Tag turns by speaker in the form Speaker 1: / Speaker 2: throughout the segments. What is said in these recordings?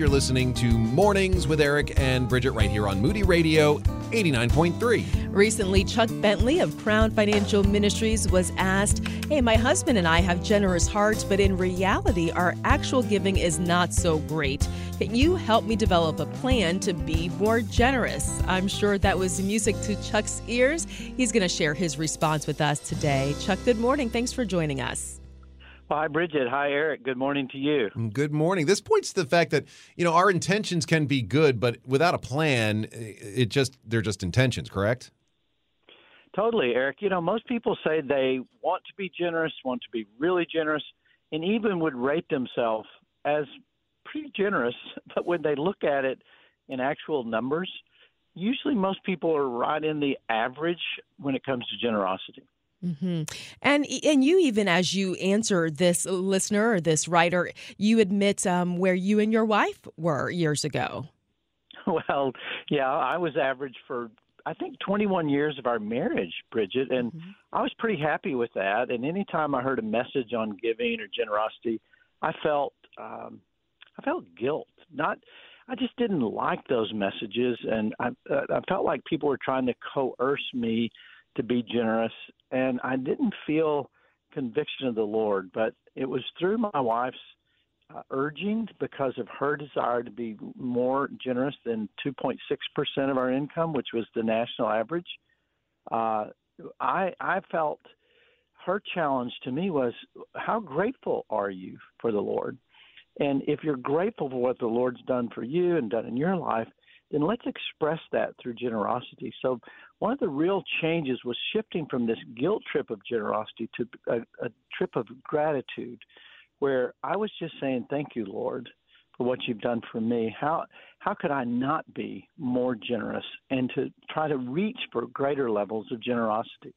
Speaker 1: You're listening to Mornings with Eric and Bridget right here on Moody Radio 89.3.
Speaker 2: Recently, Chuck Bentley of Crown Financial Ministries was asked, Hey, my husband and I have generous hearts, but in reality, our actual giving is not so great. Can you help me develop a plan to be more generous? I'm sure that was music to Chuck's ears. He's going to share his response with us today. Chuck, good morning. Thanks for joining us.
Speaker 3: Hi, Bridget. Hi, Eric. Good morning to you.
Speaker 1: Good morning. This points to the fact that, you know, our intentions can be good, but without a plan, it just they're just intentions, correct?
Speaker 3: Totally, Eric. You know, most people say they want to be generous, want to be really generous, and even would rate themselves as pretty generous, but when they look at it in actual numbers, usually most people are right in the average when it comes to generosity.
Speaker 2: Mm-hmm. And and you even as you answer this listener or this writer, you admit um, where you and your wife were years ago.
Speaker 3: Well, yeah, I was average for I think 21 years of our marriage, Bridget, and mm-hmm. I was pretty happy with that. And anytime I heard a message on giving or generosity, I felt um, I felt guilt. Not I just didn't like those messages, and I, uh, I felt like people were trying to coerce me to be generous, and I didn't feel conviction of the Lord, but it was through my wife's uh, urging because of her desire to be more generous than 2.6% of our income, which was the national average. Uh, I I felt her challenge to me was how grateful are you for the Lord? And if you're grateful for what the Lord's done for you and done in your life, then let's express that through generosity. So one of the real changes was shifting from this guilt trip of generosity to a, a trip of gratitude, where I was just saying, "Thank you, Lord, for what you've done for me. How how could I not be more generous and to try to reach for greater levels of generosity?"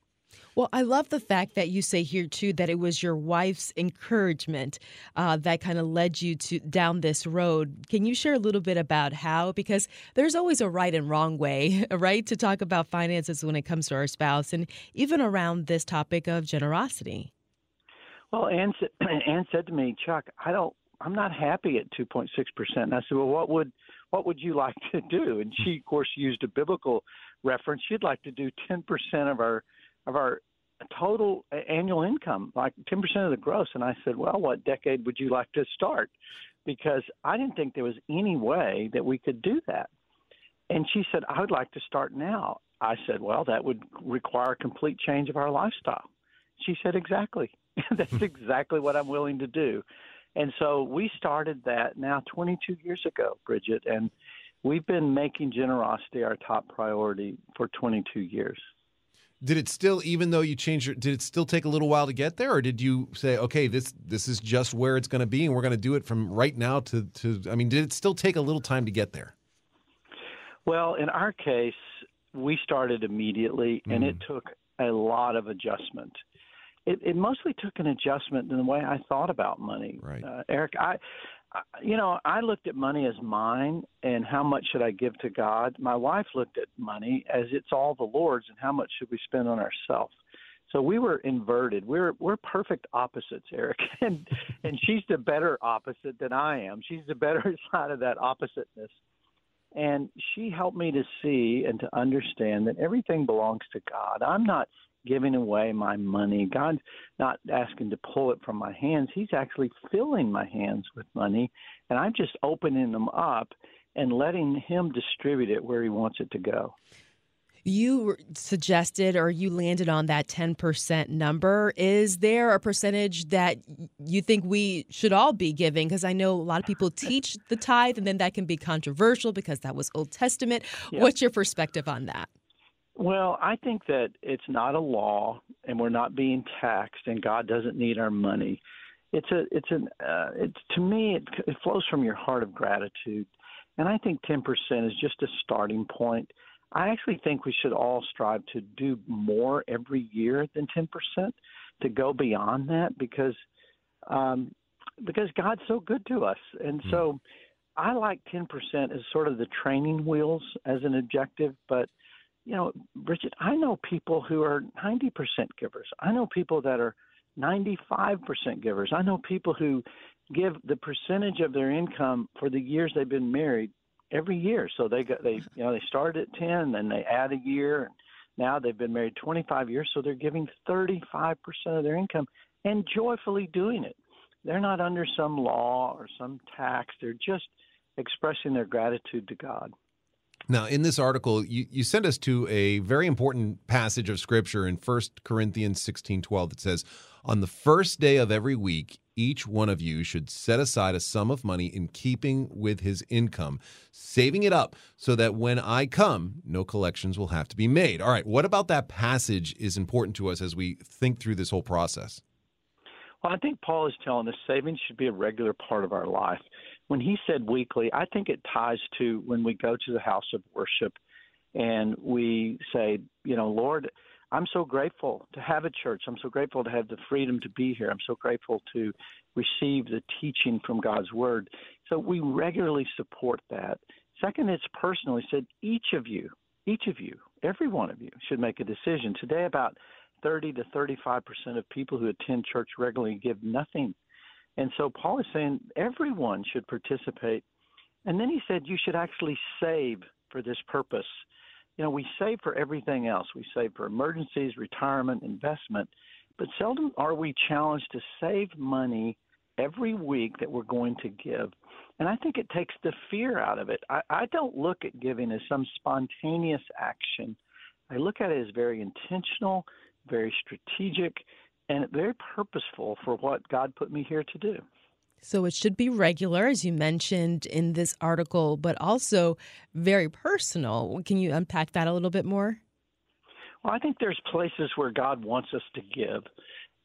Speaker 2: Well, I love the fact that you say here too that it was your wife's encouragement uh, that kind of led you to down this road. Can you share a little bit about how? Because there's always a right and wrong way, right, to talk about finances when it comes to our spouse, and even around this topic of generosity.
Speaker 3: Well, Anne, Ann said to me, Chuck, I don't, I'm not happy at 2.6 percent. And I said, well, what would what would you like to do? And she, of course, used a biblical reference. She'd like to do 10 percent of our of our total uh, annual income, like 10% of the gross. And I said, well, what decade would you like to start? Because I didn't think there was any way that we could do that. And she said, I would like to start now. I said, well, that would require a complete change of our lifestyle. She said, exactly. That's exactly what I'm willing to do. And so we started that now 22 years ago, Bridget, and we've been making generosity our top priority for 22 years
Speaker 1: did it still even though you changed your did it still take a little while to get there? Or did you say okay this this is just where it's going to be and we're going to do it from right now to to i mean did it still take a little time to get there?
Speaker 3: Well in our case we started immediately and it mm. took a lot of adjustment. It, it mostly took an adjustment in the way i thought about money.
Speaker 1: Right.
Speaker 3: Uh, eric i you know, I looked at money as mine and how much should I give to God. My wife looked at money as it's all the Lord's and how much should we spend on ourselves. So we were inverted. We're we're perfect opposites, Eric, and and she's the better opposite than I am. She's the better side of that oppositeness, and she helped me to see and to understand that everything belongs to God. I'm not giving away my money. God's not asking to pull it from my hands. He's actually filling my hands with money, and I'm just opening them up and letting Him distribute it where He wants it to go.
Speaker 2: You suggested or you landed on that 10% number. Is there a percentage that you think we should all be giving? Because I know a lot of people teach the tithe, and then that can be controversial because that was Old Testament. Yep. What's your perspective on that?
Speaker 3: Well, I think that it's not a law, and we're not being taxed, and God doesn't need our money. It's a, it's an, uh, it's to me, it, it flows from your heart of gratitude, and I think ten percent is just a starting point. I actually think we should all strive to do more every year than ten percent, to go beyond that, because, um, because God's so good to us, and mm-hmm. so. I like 10% as sort of the training wheels as an objective, but you know, Bridget, I know people who are 90% givers. I know people that are 95% givers. I know people who give the percentage of their income for the years they've been married every year. So they got they you know they started at 10, then they add a year, and now they've been married 25 years, so they're giving 35% of their income and joyfully doing it. They're not under some law or some tax. They're just expressing their gratitude to God.
Speaker 1: Now, in this article, you, you send us to a very important passage of scripture in 1 Corinthians 16 12 that says, On the first day of every week, each one of you should set aside a sum of money in keeping with his income, saving it up so that when I come, no collections will have to be made. All right, what about that passage is important to us as we think through this whole process?
Speaker 3: Well, I think Paul is telling us savings should be a regular part of our life when he said weekly, I think it ties to when we go to the house of worship and we say, you know, Lord, I'm so grateful to have a church. I'm so grateful to have the freedom to be here. I'm so grateful to receive the teaching from God's word. So we regularly support that. Second, it's personal. He said, each of you, each of you, every one of you should make a decision. Today, about 30 to 35 percent of people who attend church regularly give nothing and so Paul is saying everyone should participate. And then he said you should actually save for this purpose. You know, we save for everything else. We save for emergencies, retirement, investment, but seldom are we challenged to save money every week that we're going to give. And I think it takes the fear out of it. I, I don't look at giving as some spontaneous action. I look at it as very intentional, very strategic, and very purposeful for what God put me here to do.
Speaker 2: So it should be regular, as you mentioned in this article, but also very personal. Can you unpack that a little bit more?
Speaker 3: Well, I think there's places where God wants us to give,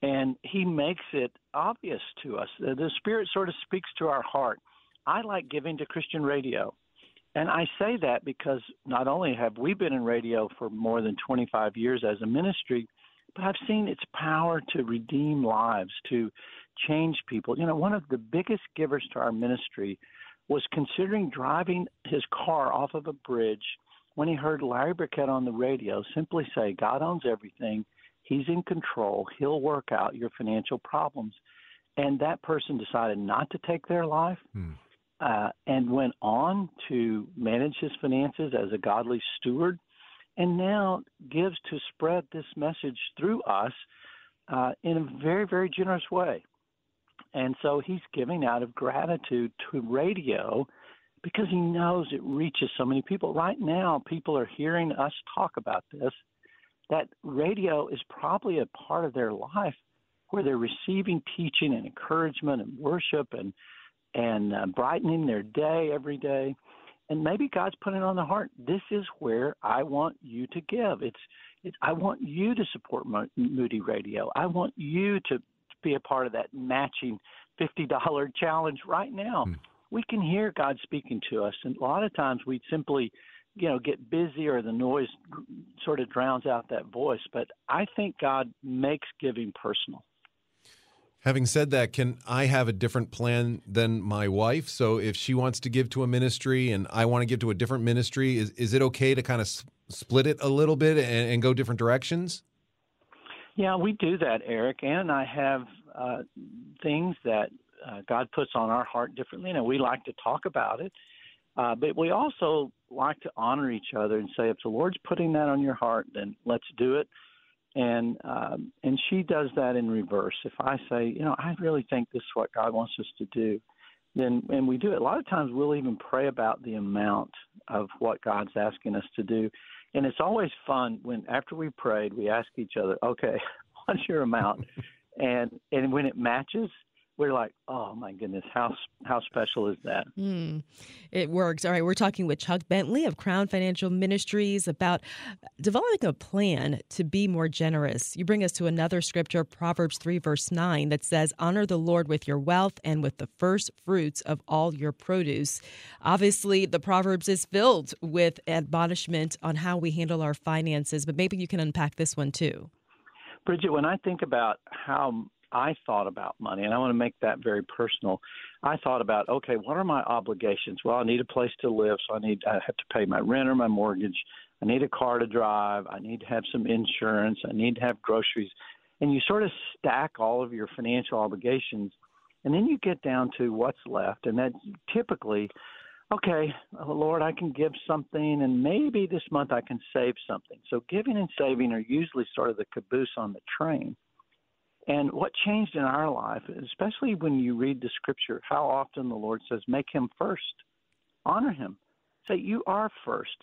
Speaker 3: and He makes it obvious to us. The Spirit sort of speaks to our heart. I like giving to Christian radio. And I say that because not only have we been in radio for more than 25 years as a ministry, but I've seen its power to redeem lives, to change people. You know, one of the biggest givers to our ministry was considering driving his car off of a bridge when he heard Larry Burkett on the radio simply say, God owns everything. He's in control. He'll work out your financial problems. And that person decided not to take their life hmm. uh, and went on to manage his finances as a godly steward and now gives to spread this message through us uh, in a very, very generous way. And so he's giving out of gratitude to radio because he knows it reaches so many people. Right now, people are hearing us talk about this, that radio is probably a part of their life where they're receiving teaching and encouragement and worship and and uh, brightening their day every day and maybe God's putting it on the heart. This is where I want you to give. It's, it's I want you to support Moody Radio. I want you to be a part of that matching fifty dollar challenge right now. Hmm. We can hear God speaking to us, and a lot of times we simply, you know, get busy or the noise sort of drowns out that voice. But I think God makes giving personal.
Speaker 1: Having said that, can I have a different plan than my wife? So if she wants to give to a ministry and I want to give to a different ministry, is, is it okay to kind of split it a little bit and, and go different directions?
Speaker 3: Yeah, we do that, Eric. And I have uh, things that uh, God puts on our heart differently, and we like to talk about it. Uh, but we also like to honor each other and say, if the Lord's putting that on your heart, then let's do it and um, and she does that in reverse. If I say, you know, I really think this is what God wants us to do, then and we do it. A lot of times we'll even pray about the amount of what God's asking us to do, and it's always fun when after we prayed we ask each other, okay, what's your amount, and and when it matches, we're like, oh my goodness, how how special is that?
Speaker 2: Mm, it works. All right, we're talking with Chuck Bentley of Crown Financial Ministries about developing a plan to be more generous. You bring us to another scripture, Proverbs three verse nine, that says, "Honor the Lord with your wealth and with the first fruits of all your produce." Obviously, the Proverbs is filled with admonishment on how we handle our finances, but maybe you can unpack this one too.
Speaker 3: Bridget, when I think about how I thought about money, and I want to make that very personal. I thought about, okay, what are my obligations? Well, I need a place to live, so I need I have to pay my rent or my mortgage. I need a car to drive. I need to have some insurance. I need to have groceries. and you sort of stack all of your financial obligations, and then you get down to what's left, and that typically, okay, oh Lord, I can give something, and maybe this month I can save something. So giving and saving are usually sort of the caboose on the train. And what changed in our life, especially when you read the scripture, how often the Lord says, make him first, honor him, say, you are first.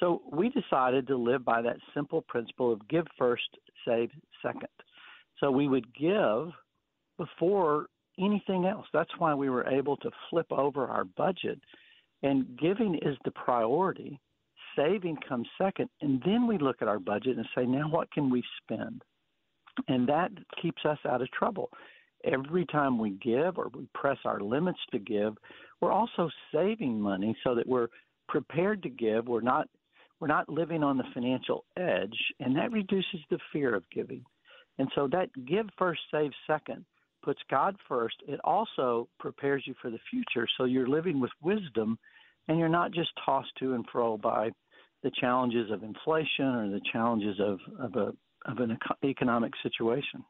Speaker 3: So we decided to live by that simple principle of give first, save second. So we would give before anything else. That's why we were able to flip over our budget. And giving is the priority, saving comes second. And then we look at our budget and say, now what can we spend? And that keeps us out of trouble. Every time we give or we press our limits to give, we're also saving money so that we're prepared to give. We're not we're not living on the financial edge, and that reduces the fear of giving. And so that give first, save second puts God first. It also prepares you for the future. So you're living with wisdom and you're not just tossed to and fro by the challenges of inflation or the challenges of, of a of an economic situation.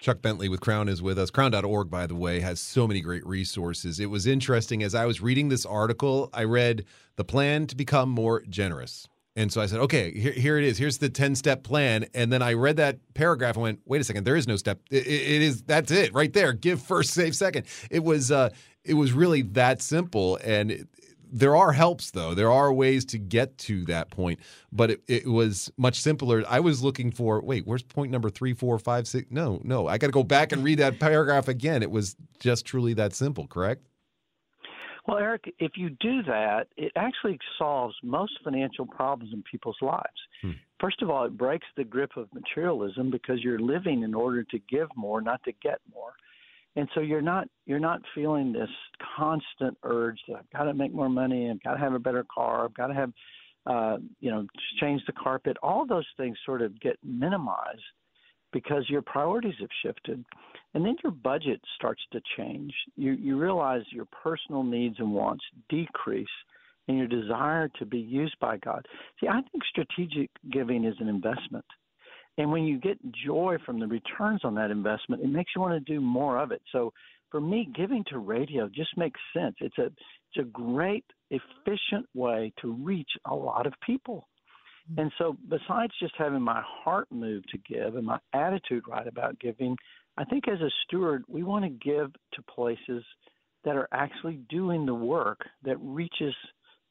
Speaker 1: Chuck Bentley with Crown is with us. Crown.org, by the way, has so many great resources. It was interesting as I was reading this article, I read the plan to become more generous. And so I said, okay, here, here it is. Here's the 10 step plan. And then I read that paragraph and went, wait a second, there is no step. it, it is, that's it right there. Give first, save second. It was, uh, it was really that simple. And it, there are helps though. There are ways to get to that point, but it, it was much simpler. I was looking for wait, where's point number three, four, five, six? No, no, I got to go back and read that paragraph again. It was just truly that simple, correct?
Speaker 3: Well, Eric, if you do that, it actually solves most financial problems in people's lives. Hmm. First of all, it breaks the grip of materialism because you're living in order to give more, not to get more and so you're not you're not feeling this constant urge that I've got to make more money, I've got to have a better car, I've got to have uh, you know change the carpet. All those things sort of get minimized because your priorities have shifted, and then your budget starts to change. You you realize your personal needs and wants decrease. And your desire to be used by God. See, I think strategic giving is an investment. And when you get joy from the returns on that investment, it makes you want to do more of it. So for me, giving to radio just makes sense. It's a it's a great, efficient way to reach a lot of people. Mm-hmm. And so besides just having my heart move to give and my attitude right about giving, I think as a steward, we want to give to places that are actually doing the work that reaches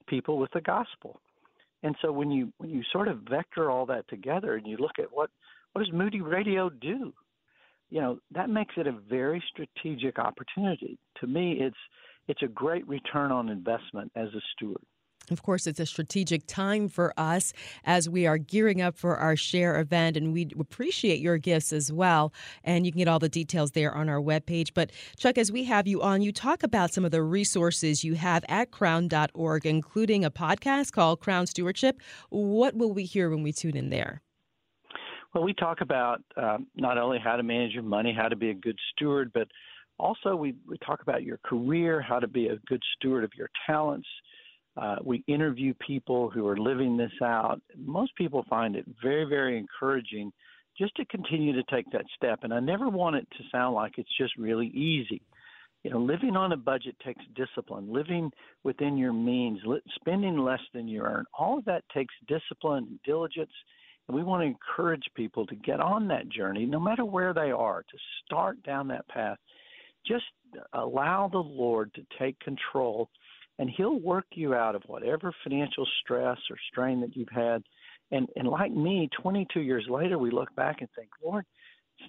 Speaker 3: people with the gospel. And so when you when you sort of vector all that together and you look at what what does Moody Radio do? You know, that makes it a very strategic opportunity. To me, it's it's a great return on investment as a steward.
Speaker 2: Of course, it's a strategic time for us as we are gearing up for our share event, and we appreciate your gifts as well. And you can get all the details there on our webpage. But, Chuck, as we have you on, you talk about some of the resources you have at crown.org, including a podcast called Crown Stewardship. What will we hear when we tune in there?
Speaker 3: Well, we talk about um, not only how to manage your money, how to be a good steward, but also we, we talk about your career, how to be a good steward of your talents uh, we interview people who are living this out. Most people find it very, very encouraging just to continue to take that step. And I never want it to sound like it's just really easy. You know, living on a budget takes discipline. Living within your means, spending less than you earn, all of that takes discipline and diligence. And we want to encourage people to get on that journey, no matter where they are, to start down that path. Just allow the Lord to take control and he'll work you out of whatever financial stress or strain that you've had. And and like me, 22 years later, we look back and think, Lord,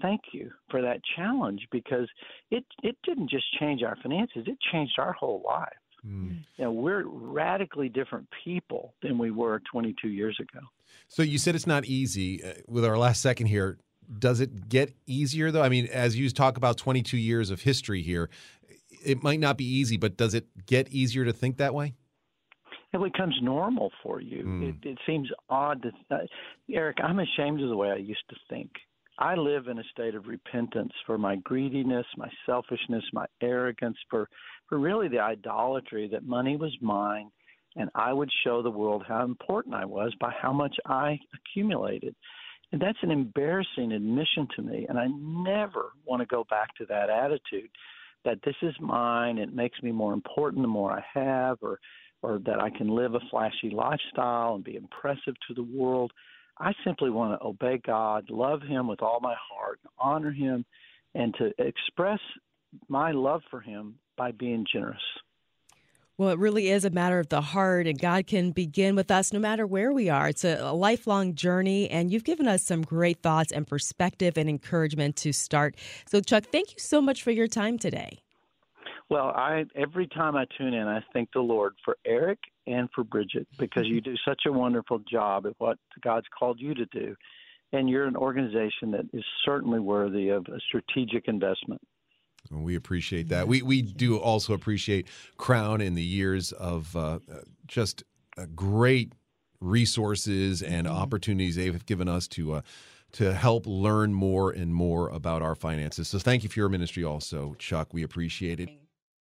Speaker 3: thank you for that challenge because it it didn't just change our finances; it changed our whole life. Mm. You know, we're radically different people than we were 22 years ago.
Speaker 1: So you said it's not easy. Uh, with our last second here, does it get easier though? I mean, as you talk about 22 years of history here, it might not be easy, but does it get easier to think that way?
Speaker 3: It becomes normal for you. Mm. It, it, seems odd to, uh, Eric. I'm ashamed of the way I used to think. I live in a state of repentance for my greediness, my selfishness, my arrogance, for for really the idolatry that money was mine, and I would show the world how important I was by how much I accumulated. And that's an embarrassing admission to me. And I never want to go back to that attitude that this is mine. It makes me more important the more I have, or, or that I can live a flashy lifestyle and be impressive to the world. I simply want to obey God, love Him with all my heart, honor Him, and to express my love for Him by being generous.
Speaker 2: Well, it really is a matter of the heart, and God can begin with us no matter where we are. It's a, lifelong journey, and you've given us some great thoughts and perspective and encouragement to start. So, Chuck, thank you so much for your time today.
Speaker 3: Well, I every time I tune in, I thank the Lord for Eric and for Bridget because you do such a wonderful job at what God's called you to do, and you're an organization that is certainly worthy of a strategic investment.
Speaker 1: We appreciate that. We we do also appreciate Crown in the years of uh, just great resources and mm-hmm. opportunities they've given us to uh, to help learn more and more about our finances. So thank you for your ministry, also, Chuck. We appreciate it.